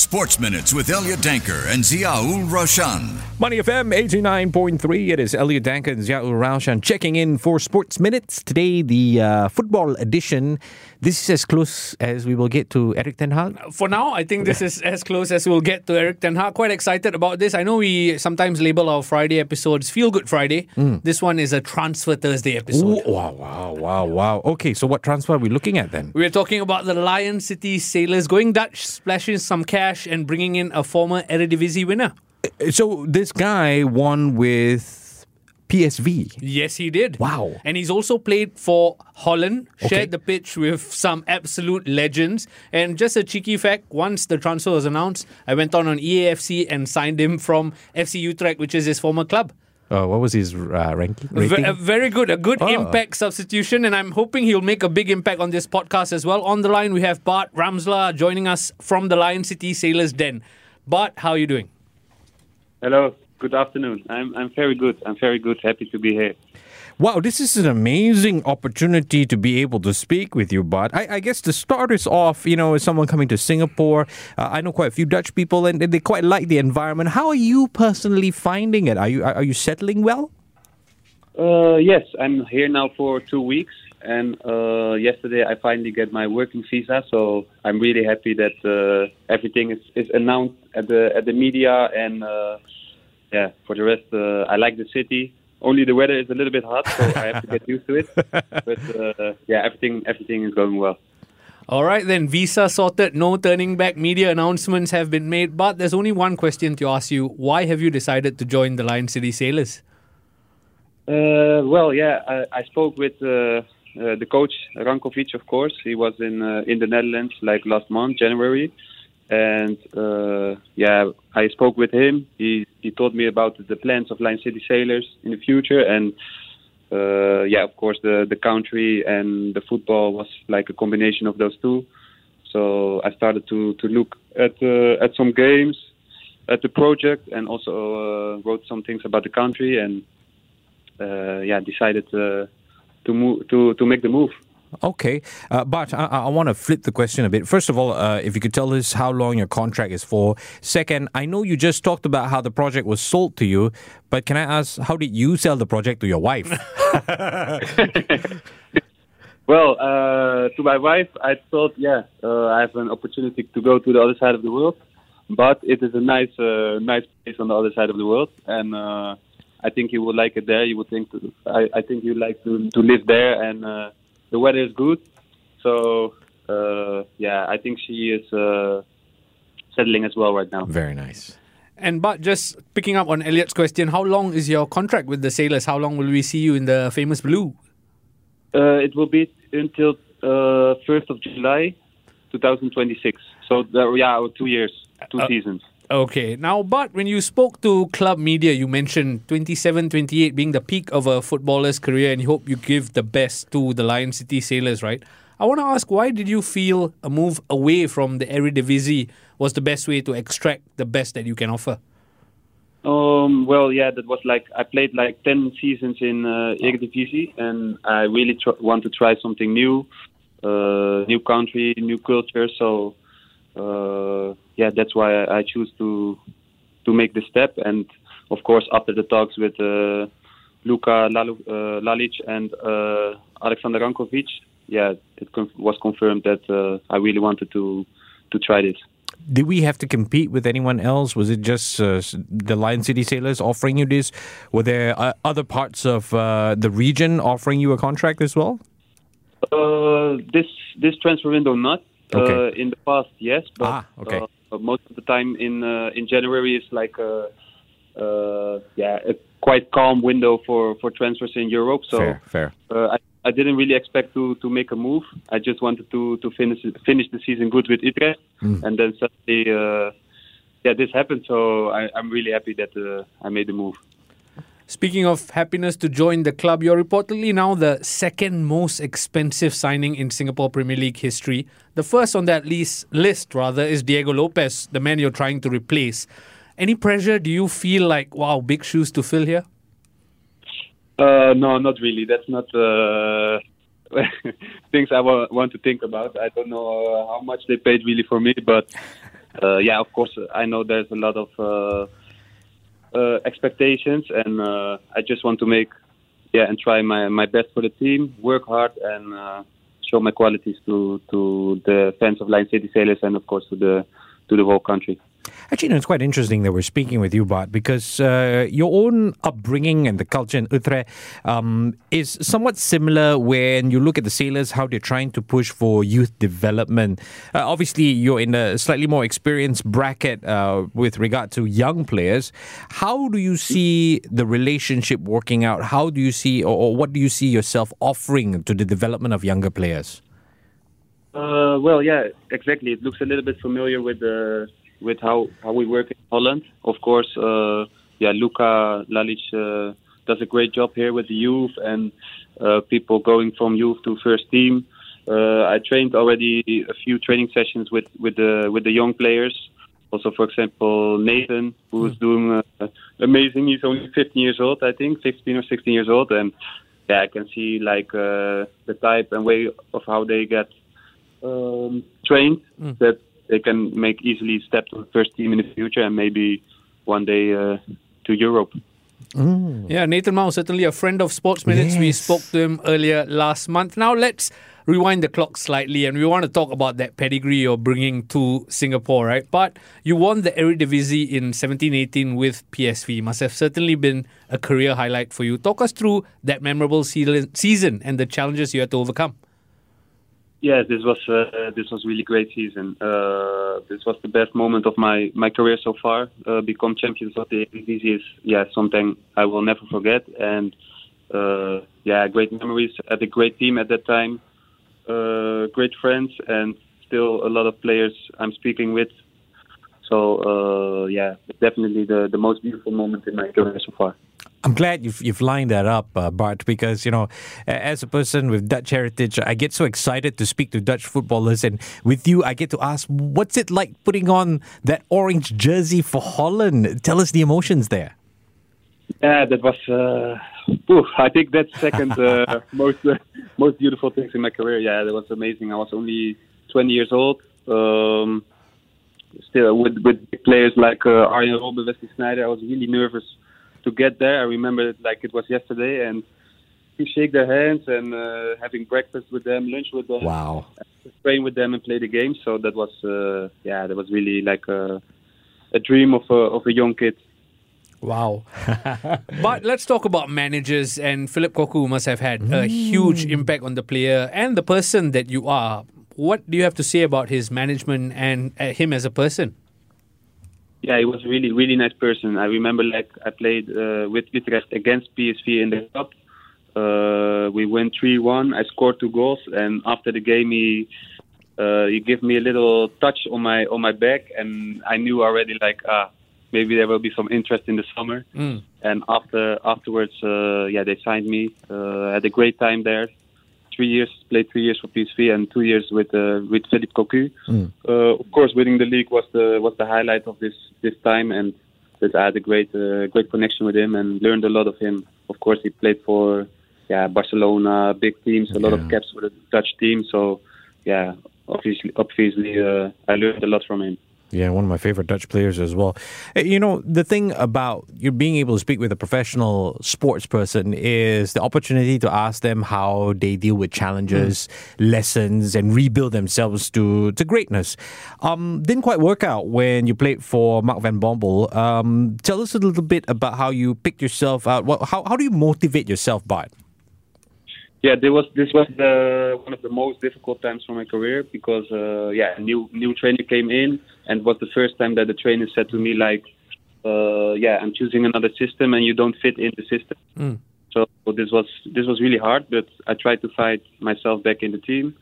Sports Minutes with Elliot Danker and Ziaul Roshan. Money FM 89.3. It is Elliot Danker and Ziaul Roshan checking in for Sports Minutes. Today, the uh, football edition. This is as close as we will get to Erik ten Hag. For now, I think this is as close as we'll get to Erik ten Hag. Quite excited about this. I know we sometimes label our Friday episodes Feel Good Friday. This one is a Transfer Thursday episode. Ooh, wow, wow, wow, wow. Okay, so what transfer are we looking at then? We're talking about the Lion City Sailors going Dutch, splashing some cash and bringing in a former Eredivisie winner. So this guy won with PSV. Yes, he did. Wow. And he's also played for Holland, Okay. shared the pitch with some absolute legends. And just a cheeky fact once the transfer was announced, I went on on EAFC and signed him from FC Utrecht, which is his former club. Uh, what was his uh, ranking? Ve- very good, a good Oh. impact substitution, and I'm hoping he'll make a big impact on this podcast as well. On the line, we have Bart Ramselaar joining us from the Lion City Sailors Den. Bart, how are you doing? Hello. Good afternoon. I'm I'm very good. I'm very good. Happy to be here. Wow, this is an amazing opportunity to be able to speak with you, Bart. I, I guess to start us off, you know, as someone coming to Singapore, uh, I know quite a few Dutch people and they quite like the environment. How are you personally finding it? Are you are you settling well? Uh, yes, I'm here now for two weeks, and uh, yesterday I finally get my working visa. So I'm really happy that uh, everything is, is announced at the at the media, and uh, yeah, for the rest, uh, I like the city. Only the weather is a little bit hot, so I have to get used to it. But uh, yeah, everything everything is going well. All right, then, visa sorted, no turning back. Media announcements have been made, but there's only one question to ask you. Why have you decided to join the Lion City Sailors? Uh, well, yeah, I, I spoke with uh, uh, the coach Rankovic, of course. He was in uh, in the Netherlands like last month, January, and uh, yeah, I spoke with him. He he told me about the plans of Lion City Sailors in the future, and uh, yeah, of course, the the country and the football was like a combination of those two. So I started to to look at uh, at some games, at the project, and also uh, wrote some things about the country and uh, yeah, decided uh, to move to to make the move. Okay, uh, but I, I want to flip the question a bit. First of all, uh, if you could tell us how long your contract is for. Second, I know you just talked about how the project was sold to you, but can I ask, how did you sell the project to your wife? Well, uh, to my wife, I thought, yeah, uh, I have an opportunity to go to the other side of the world, but it is a nice, uh, nice place on the other side of the world, and uh, I think you would like it there. You would think, to, I, I think you like to to live there, and uh, the weather is good. So, uh, yeah, I think she is uh, settling as well right now. Very nice. And but just picking up on Elliot's question, how long is your contract with the Sailors? How long will we see you in the famous blue? Uh, it will be until uh, 1st of July, 2026. So, there, yeah, two years, two Uh, seasons. Okay. Now, but when you spoke to club media, you mentioned 27, 28 being the peak of a footballer's career, and you hope you give the best to the Lion City Sailors, right? I want to ask, why did you feel a move away from the Eredivisie was the best way to extract the best that you can offer? Um, well, yeah, that was like I played like ten seasons in uh, Eredivisie, and I really tr- want to try something new, uh, new country, new culture. So, uh, yeah, that's why I, I choose to to make the step. And of course, after the talks with uh, Luka Lalu- uh, Lalic and uh, Alexander Rankovic, yeah, it con- was confirmed that uh, I really wanted to to try this. Did we have to compete with anyone else? Was it just uh, the Lion City Sailors offering you this? Were there uh, other parts of uh, the region offering you a contract as well? Uh, this this transfer window not. Okay. Uh, in the past, yes, but Ah, okay. uh, most of the time in uh, in January is like a uh, yeah a quite calm window for, for transfers in Europe. So fair, fair. uh, I, I didn't really expect to, to make a move. I just wanted to, to finish finish the season good with Utrecht, Mm. and then suddenly uh, yeah this happened. So I, I'm really happy that uh, I made the move. Speaking of happiness to join the club, you're reportedly now the second most expensive signing in Singapore Premier League history. The first on that list, list rather, is Diego Lopes, the man you're trying to replace. Any pressure? Do you feel like, wow, big shoes to fill here? Uh, no, not really. That's not uh, things I wa- want to think about. I don't know uh, how much they paid really for me, but uh, yeah, of course, I know there's a lot of uh, expectations, and uh, I just want to make yeah and try my my best for the team, work hard, and uh, show my qualities to to the fans of Lion City Sailors, and of course to the to the whole country. Actually, you know, it's quite interesting that we're speaking with you, Bart, because uh, your own upbringing and the culture in Utrecht um, is somewhat similar when you look at the sailors, how they're trying to push for youth development. Uh, obviously, you're in a slightly more experienced bracket uh, with regard to young players. How do you see the relationship working out? How do you see, or, or what do you see yourself offering to the development of younger players? Uh, well, yeah, exactly. It looks a little bit familiar with the with how, how we work in Holland. Of course, uh, yeah, Luka Lalic uh, does a great job here with the youth and uh, people going from youth to first team. Uh, I trained already a few training sessions with with the with the young players. Also, for example, Nathan, who is doing uh, amazing. He's only 15 years old, I think, 15 or 16 years old, and yeah, I can see like uh, the type and way of how they get um, trained that they can make easily step to the first team in the future and maybe one day uh, to Europe. Yeah, Nathan Mao, certainly a friend of Sports Minutes. We spoke to him earlier last month. Now let's rewind the clock slightly and we want to talk about that pedigree you're bringing to Singapore, right? But you won the Eredivisie in 17-18 with PSV. Must have certainly been a career highlight for you. Talk us through that memorable season season and the challenges you had to overcome. Yeah, this was uh, this was really great season. Uh, this was the best moment of my, my career so far. Uh, become champions of the Eredivisie is yeah something I will never forget. And uh, yeah, great memories at a great team at that time. Uh, great friends and still a lot of players I'm speaking with. So uh, yeah, definitely the the most beautiful moment in my career so far. I'm glad you've you've lined that up, uh, Bart, because you know, as a person with Dutch heritage, I get so excited to speak to Dutch footballers, and with you, I get to ask, what's it like putting on that orange jersey for Holland? Tell us the emotions there. Yeah, that was. Uh, ooh, I think that's second uh, most uh, most beautiful things in my career. Yeah, that was amazing. I was only 20 years old. Um, still with with players like uh, Arjen Robben, Wesley Sneijder. I was really nervous to get there. I remember it like it was yesterday, and to shake their hands and uh, having breakfast with them, lunch with them, Wow. train with them, and play the game. So that was uh, yeah, that was really like a a dream of a of a young kid. Wow. but let's talk about managers, and Phillip Cocu must have had a huge impact on the player and the person that you are. What do you have to say about his management and uh, him as a person? Yeah, he was a really, really nice person. I remember like I played uh, with Utrecht against PSV in the cup. Uh, we went three one. I scored two goals, and after the game, he uh, he gave me a little touch on my on my back, and I knew already like ah maybe there will be some interest in the summer. And after afterwards, uh, yeah, they signed me. Uh, had a great time there. Three years, played three years for PSV, and two years with uh, with Phillip Cocu. Uh, of course, winning the league was the was the highlight of this this time, and that I had a great uh, great connection with him and learned a lot of him. Of course, he played for yeah Barcelona, big teams, a lot Yeah. of caps for the Dutch team. So yeah, obviously obviously uh, I learned a lot from him. Yeah, one of my favorite Dutch players as well. Uh, You know, the thing about you being able to speak with a professional sports person is the opportunity to ask them how they deal with challenges, lessons, and rebuild themselves to, to greatness. Um, didn't quite work out when you played for Mark Van Bommel. Um, tell us a little bit about how you picked yourself out. What, how, how do you motivate yourself, Bart? Yeah, there was this was the one of the most difficult times for my career because uh, yeah, a new new trainer came in and it was the first time that the trainer said to me like, uh, yeah, I'm choosing another system and you don't fit in the system. So this was this was really hard, but I tried to fight myself back in the team.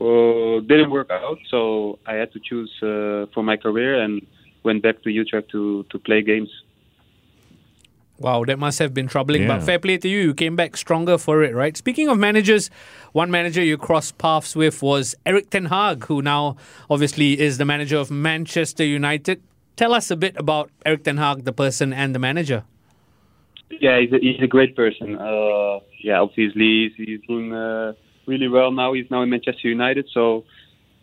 Uh, didn't work out, so I had to choose uh, for my career and went back to Utrecht to to play games. Wow, that must have been troubling. Yeah. But fair play to you. You came back stronger for it, right? Speaking of managers, one manager you crossed paths with was Erik ten Hag, who now obviously is the manager of Manchester United. Tell us a bit about Erik ten Hag, the person and the manager. Yeah, he's a, he's a great person. Uh, yeah, obviously he's, he's doing uh, really well now. He's now in Manchester United, so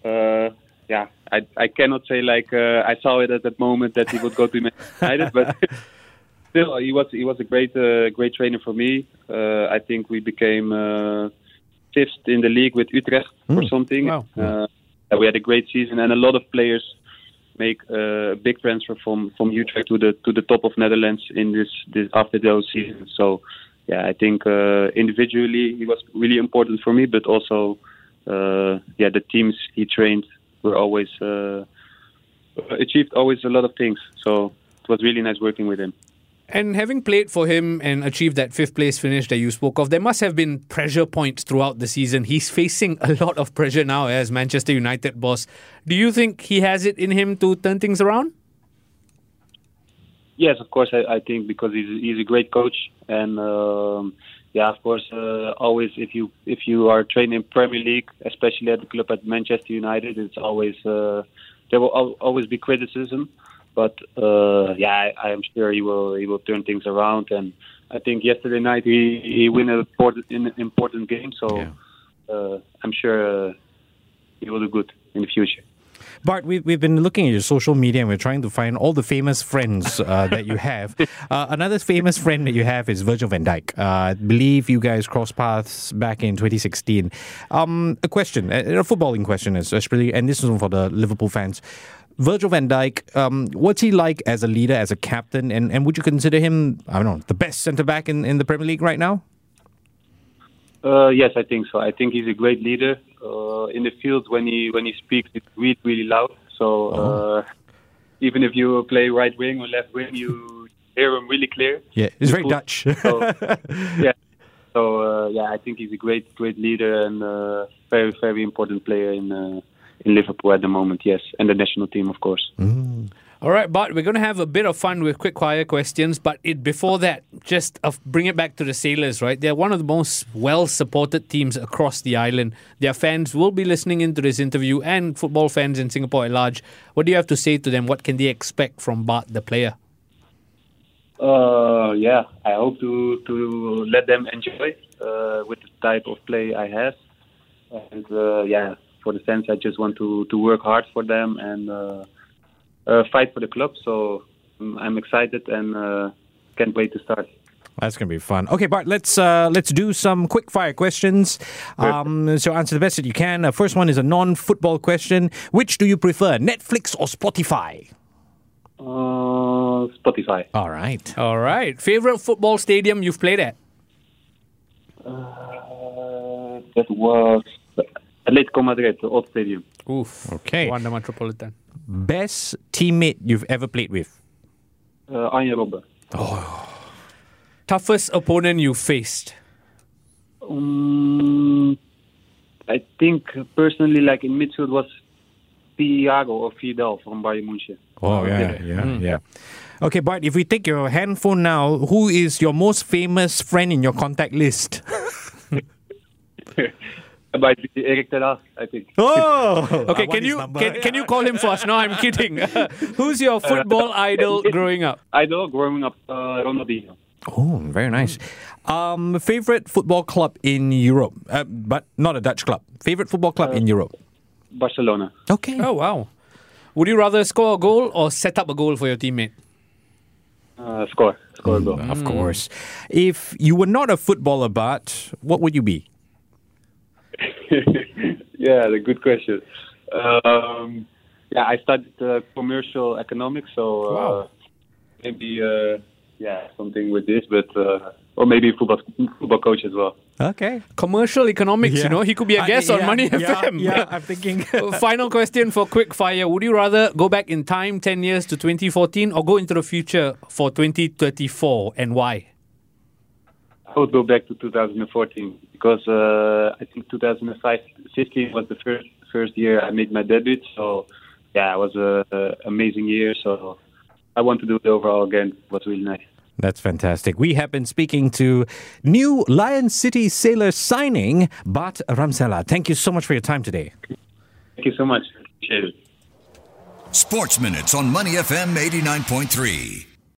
uh, yeah, I I cannot say like uh, I saw it at that moment that he would go to Manchester United, but still he was he was a great uh, great trainer for me. Uh, I think we became uh, fifth in the league with Utrecht or something. Wow. Uh, we had a great season, and a lot of players make uh, a big transfer from from Utrecht to the to the top of Netherlands in this, this after those seasons. So yeah, I think uh, individually he was really important for me, but also uh, yeah, the teams he trained were always uh, achieved always a lot of things. So it was really nice working with him. And having played for him and achieved that fifth place finish that you spoke of, there must have been pressure points throughout the season. He's facing a lot of pressure now as Manchester United boss. Do you think he has it in him to turn things around? Yes, of course. I, I think because he's he's a great coach, and um, yeah, of course, uh, always if you if you are training in Premier League, especially at the club at Manchester United, it's always uh, there will al- always be criticism. But uh, yeah, I, I am sure he will he will turn things around, and I think yesterday night he he win an important an important game, so uh, I'm sure uh, he will do good in the future. Bart, we've, we've been looking at your social media and we're trying to find all the famous friends uh, that you have. Uh, another famous friend that you have is Virgil van Dijk. Uh, I believe you guys crossed paths back in 2016. Um, a question, a, a footballing question, especially, and this is for the Liverpool fans. Virgil van Dijk, um, what's he like as a leader, as a captain, and, and would you consider him, I don't know, the best centre back in, in the Premier League right now? Uh, yes, I think so. I think he's a great leader. Uh, in the field, when he when he speaks, it's really really loud. So uh, even if you play right wing or left wing, you hear him really clear. Yeah, he's very Dutch. So, yeah. So uh, yeah, I think he's a great great leader and uh, very very important player in uh, in Liverpool at the moment. Yes, and the national team, of course. All right, Bart, we're going to have a bit of fun with quick fire questions, but it, before that, just uh, bring it back to the Sailors, right? They're one of the most well supported teams across the island. Their fans will be listening into this interview and football fans in Singapore at large. What do you have to say to them? What can they expect from Bart, the player? Uh, yeah, I hope to to let them enjoy uh, with the type of play I have, and uh, yeah, for the fans, I just want to to work hard for them and uh, uh, fight for the club. So um, I'm excited and uh, can't wait to start. That's gonna be fun. Okay, Bart, let's uh, let's do some quick fire questions. Um, so answer the best that you can. Uh, first one is a non-football question. Which do you prefer, Netflix or Spotify? Uh, Spotify. All right. All right. Favorite football stadium you've played at? Uh, that was Atletico Madrid, the old stadium. Oof. Okay. Wanda Metropolitan. Best teammate you've ever played with? Uh, Arjen Robben. Toughest opponent you faced? Um, I think personally, like in midfield, was Thiago or Vidal from Bayern Munich. Oh yeah, yeah, yeah. Okay, Bart, if we take your handphone now, who is your most famous friend in your contact list? By Erik ten I think. Oh, Okay, can you can, can you call him for us? No, I'm kidding. Who's your football idol growing up? Idol growing up, uh, Ronaldinho. Oh, very nice. Um, favorite football club in Europe, uh, but not a Dutch club. Favorite football club in Europe. Barcelona. Okay. Oh wow. Would you rather score a goal or set up a goal for your teammate? Uh, score. Score a goal. Of course. If you were not a footballer, but what would you be? yeah, the good question. Um, yeah, I studied uh, commercial economics, so uh, Wow. maybe uh, yeah something with this, but uh, or maybe football football coach as well. Okay. Commercial economics, you know, he could be a Uh, guest on yeah, Money yeah, FM. Yeah, I'm thinking. Final question for quick fire. Would you rather go back in time 10 years to 2014 or go into the future for 2034 and why? I would go back to 2014 because uh, I think 2015 was the first first year I made my debut. So yeah, it was a, a amazing year. So I want to do it overall again. It was really nice. That's fantastic. We have been speaking to new Lion City Sailor signing, Bart Ramselaar. Thank you so much for your time today. Thank you so much. Appreciate it. Sports Minutes on Money FM 89.3.